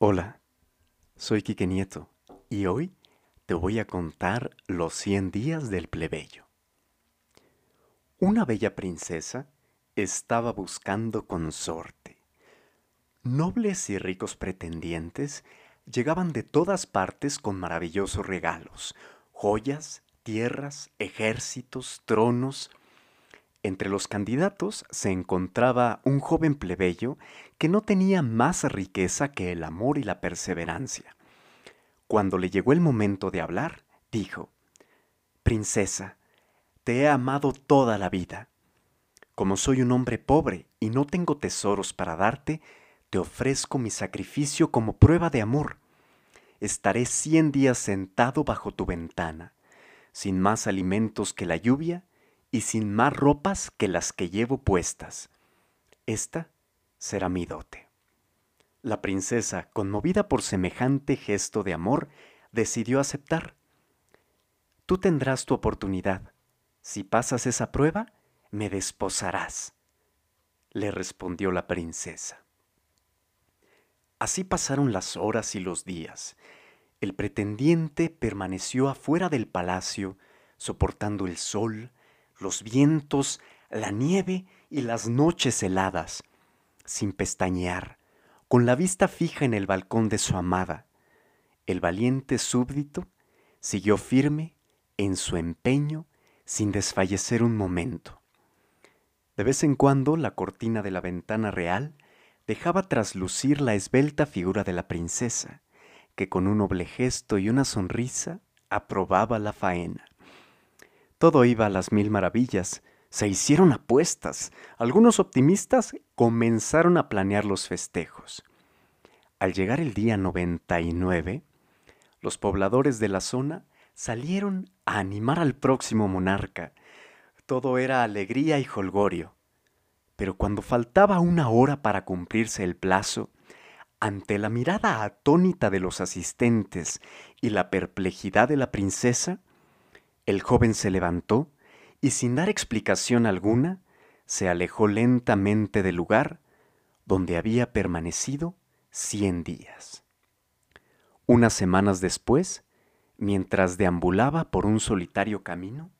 Hola, soy Quique Nieto y hoy te voy a contar los 100 días del plebeyo. Una bella princesa estaba buscando consorte. Nobles y ricos pretendientes llegaban de todas partes con maravillosos regalos, joyas, tierras, ejércitos, tronos, entre los candidatos se encontraba un joven plebeyo que no tenía más riqueza que el amor y la perseverancia. Cuando le llegó el momento de hablar, dijo, Princesa, te he amado toda la vida. Como soy un hombre pobre y no tengo tesoros para darte, te ofrezco mi sacrificio como prueba de amor. Estaré cien días sentado bajo tu ventana, sin más alimentos que la lluvia y sin más ropas que las que llevo puestas. Esta será mi dote. La princesa, conmovida por semejante gesto de amor, decidió aceptar. Tú tendrás tu oportunidad. Si pasas esa prueba, me desposarás, le respondió la princesa. Así pasaron las horas y los días. El pretendiente permaneció afuera del palacio, soportando el sol, los vientos, la nieve y las noches heladas, sin pestañear, con la vista fija en el balcón de su amada. El valiente súbdito siguió firme en su empeño sin desfallecer un momento. De vez en cuando la cortina de la ventana real dejaba traslucir la esbelta figura de la princesa, que con un noble gesto y una sonrisa aprobaba la faena. Todo iba a las mil maravillas. Se hicieron apuestas. Algunos optimistas comenzaron a planear los festejos. Al llegar el día 99, los pobladores de la zona salieron a animar al próximo monarca. Todo era alegría y holgorio. Pero cuando faltaba una hora para cumplirse el plazo, ante la mirada atónita de los asistentes y la perplejidad de la princesa, el joven se levantó y sin dar explicación alguna, se alejó lentamente del lugar donde había permanecido cien días. Unas semanas después, mientras deambulaba por un solitario camino,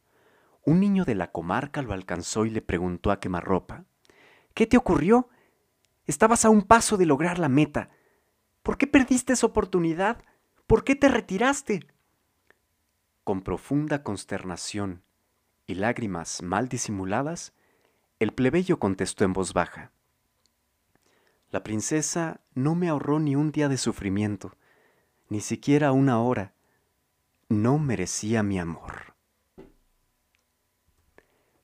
un niño de la comarca lo alcanzó y le preguntó a quemarropa, ¿Qué te ocurrió? Estabas a un paso de lograr la meta. ¿Por qué perdiste esa oportunidad? ¿Por qué te retiraste? Con profunda consternación y lágrimas mal disimuladas, el plebeyo contestó en voz baja. La princesa no me ahorró ni un día de sufrimiento, ni siquiera una hora. No merecía mi amor.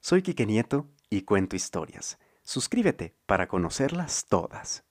Soy Quique Nieto y cuento historias. Suscríbete para conocerlas todas.